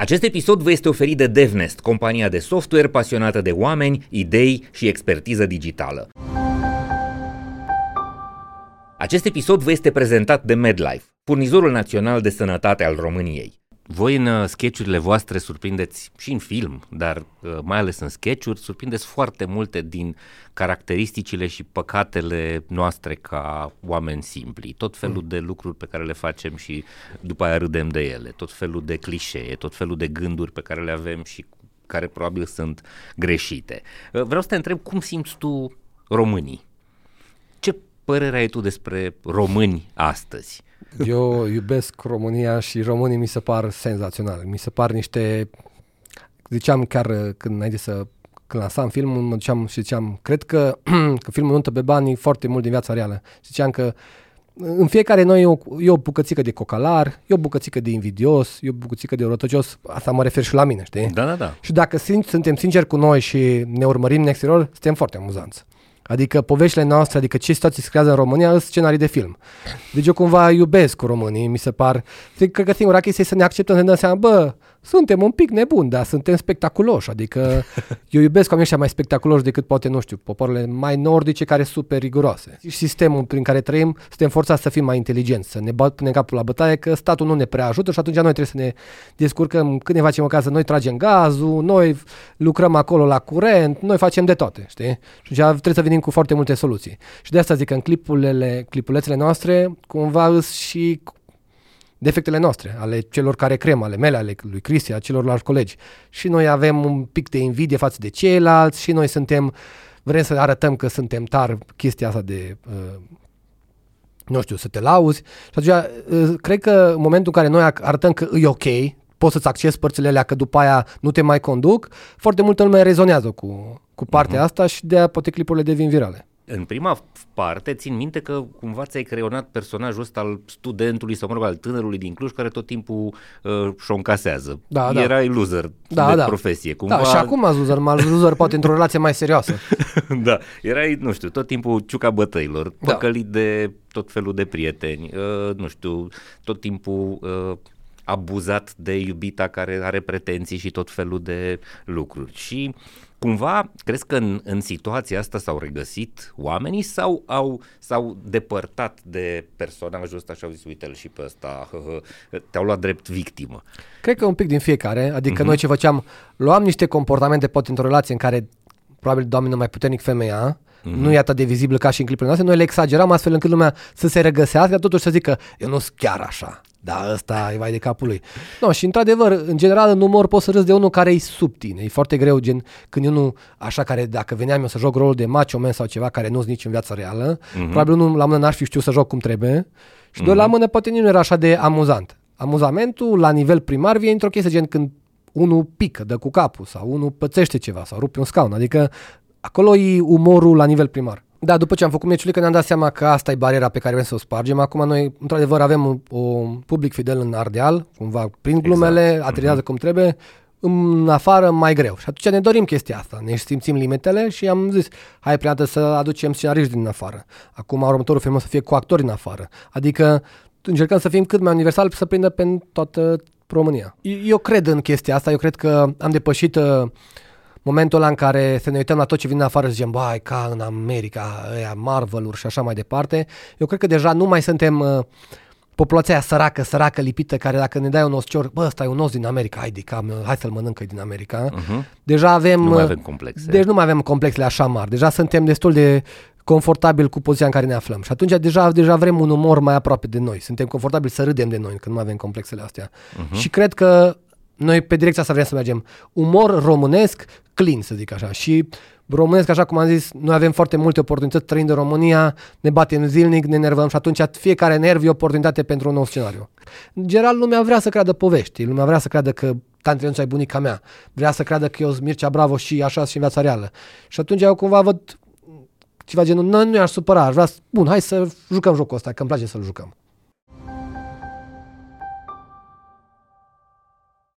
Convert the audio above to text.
Acest episod vă este oferit de DevNest, compania de software pasionată de oameni, idei și expertiză digitală. Acest episod vă este prezentat de MedLife, furnizorul național de sănătate al României. Voi în uh, sketchurile voastre surprindeți și în film, dar uh, mai ales în sketchuri, surprindeți foarte multe din caracteristicile și păcatele noastre ca oameni simpli. Tot felul mm. de lucruri pe care le facem și după aia râdem de ele, tot felul de clișee, tot felul de gânduri pe care le avem și care probabil sunt greșite. Uh, vreau să te întreb cum simți tu românii? Ce părere ai tu despre români astăzi? Eu iubesc România și românii mi se par senzaționali. Mi se par niște... Ziceam chiar când înainte să când lansam filmul, mă duceam și ziceam, cred că, că filmul Nuntă pe bani e foarte mult din viața reală. Ziceam că în fiecare noi e o, e o bucățică de cocalar, e o bucățică de invidios, e o bucățică de rotocios, asta mă refer și la mine, știi? Da, da, da. Și dacă suntem sinceri cu noi și ne urmărim în exterior, suntem foarte amuzanți. Adică poveștile noastre, adică ce situații se creează în România, sunt scenarii de film. Deci eu cumva iubesc cu românii, mi se par. Cred că singura chestie e să ne acceptăm, să ne dăm seama, bă, suntem un pic nebuni, dar suntem spectaculoși. Adică eu iubesc oamenii ăștia mai spectaculoși decât poate, nu știu, popoarele mai nordice care sunt super riguroase. Și sistemul prin care trăim, suntem forțați să fim mai inteligenți, să ne punem capul la bătaie, că statul nu ne prea ajută și atunci noi trebuie să ne descurcăm când ne facem acasă, noi tragem gazul, noi lucrăm acolo la curent, noi facem de toate, știi? Și trebuie să venim cu foarte multe soluții. Și de asta zic că în clipurile, clipulețele noastre, cumva îs și defectele noastre, ale celor care creăm, ale mele, ale lui Cristi, a celorlalți colegi. Și noi avem un pic de invidie față de ceilalți și noi suntem, vrem să arătăm că suntem tari chestia asta de, uh, nu știu, să te lauzi. Și atunci, uh, cred că în momentul în care noi arătăm că e ok, poți să-ți accesi părțile alea, că după aia nu te mai conduc, foarte multă lume rezonează cu, cu partea uh-huh. asta și de aia poate clipurile devin virale în prima parte țin minte că cumva ți-ai creionat personajul ăsta al studentului sau mă rog al tânărului din Cluj care tot timpul uh, șoncasează. Da, da. Erai loser da, de da. profesie. Cumva... Da, și acum ați loser, mai loser poate într-o relație mai serioasă. da, erai, nu știu, tot timpul ciuca bătăilor, da. păcălit de tot felul de prieteni, uh, nu știu, tot timpul uh, abuzat de iubita care are pretenții și tot felul de lucruri. Și cumva, crezi că în, în situația asta s-au regăsit oamenii sau au, s-au depărtat de personajul ăsta și au zis, uite-l și pe ăsta, te-au luat drept victimă? Cred că un pic din fiecare, adică uh-huh. noi ce făceam, luam niște comportamente poate într-o relație în care probabil doamnă mai puternic femeia, Mm-hmm. Nu e atât de vizibil ca și în clipurile noastre. Noi le exageram astfel încât lumea să se regăsească, totuși să zică, eu nu sunt chiar așa. Da, ăsta e vai de capul lui. No, și într-adevăr, în general, în umor poți să râzi de unul care e sub tine. E foarte greu, gen, când e unul așa care, dacă veneam eu să joc rolul de macho man sau ceva care nu-s nici în viața reală, mm-hmm. probabil unul la mână n-ar fi știu să joc cum trebuie și mm-hmm. doi la mână poate nici nu era așa de amuzant. Amuzamentul la nivel primar vine într-o chestie gen când unul pică, dă cu capul sau unul pățește ceva sau rupe un scaun. Adică acolo e umorul la nivel primar. Da, după ce am făcut meciul, că ne-am dat seama că asta e bariera pe care vrem să o spargem. Acum noi, într-adevăr, avem un, un public fidel în Ardeal, cumva prin glumele, exact. ateriază uh-huh. cum trebuie, în afară mai greu. Și atunci ne dorim chestia asta, ne simțim limitele și am zis, hai prima să aducem scenariști din afară. Acum următorul film o să fie cu actori din afară. Adică încercăm să fim cât mai universal să prindă pe toată România. Eu cred în chestia asta, eu cred că am depășit uh, momentul ăla în care să ne uităm la tot ce vine afară și zicem, bai, ca în America, ăia Marvel-uri și așa mai departe, eu cred că deja nu mai suntem uh, populația aia săracă, săracă, lipită, care dacă ne dai un oscior, bă, ăsta e un os din America, hai, de cam, hai să-l mănâncă din America. Uh-huh. Deja avem... Nu mai avem complexe. Deci nu mai avem complexele așa mari. Deja suntem destul de confortabil cu poziția în care ne aflăm. Și atunci deja, deja vrem un umor mai aproape de noi. Suntem confortabili să râdem de noi când nu avem complexele astea. Uh-huh. Și cred că noi pe direcția asta vrem să mergem. Umor românesc, clean, să zic așa. Și românesc, așa cum am zis, noi avem foarte multe oportunități trăind în România, ne batem zilnic, ne nervăm și atunci fiecare nerv e o oportunitate pentru un nou scenariu. În general, lumea vrea să creadă povești, lumea vrea să creadă că tante nu ai bunica mea, vrea să creadă că eu sunt Mircea Bravo și așa și în viața reală. Și atunci eu cumva văd ceva genul, nu, nu i-aș supăra, aș vrea, bun, hai să jucăm jocul ăsta, că îmi place să-l jucăm.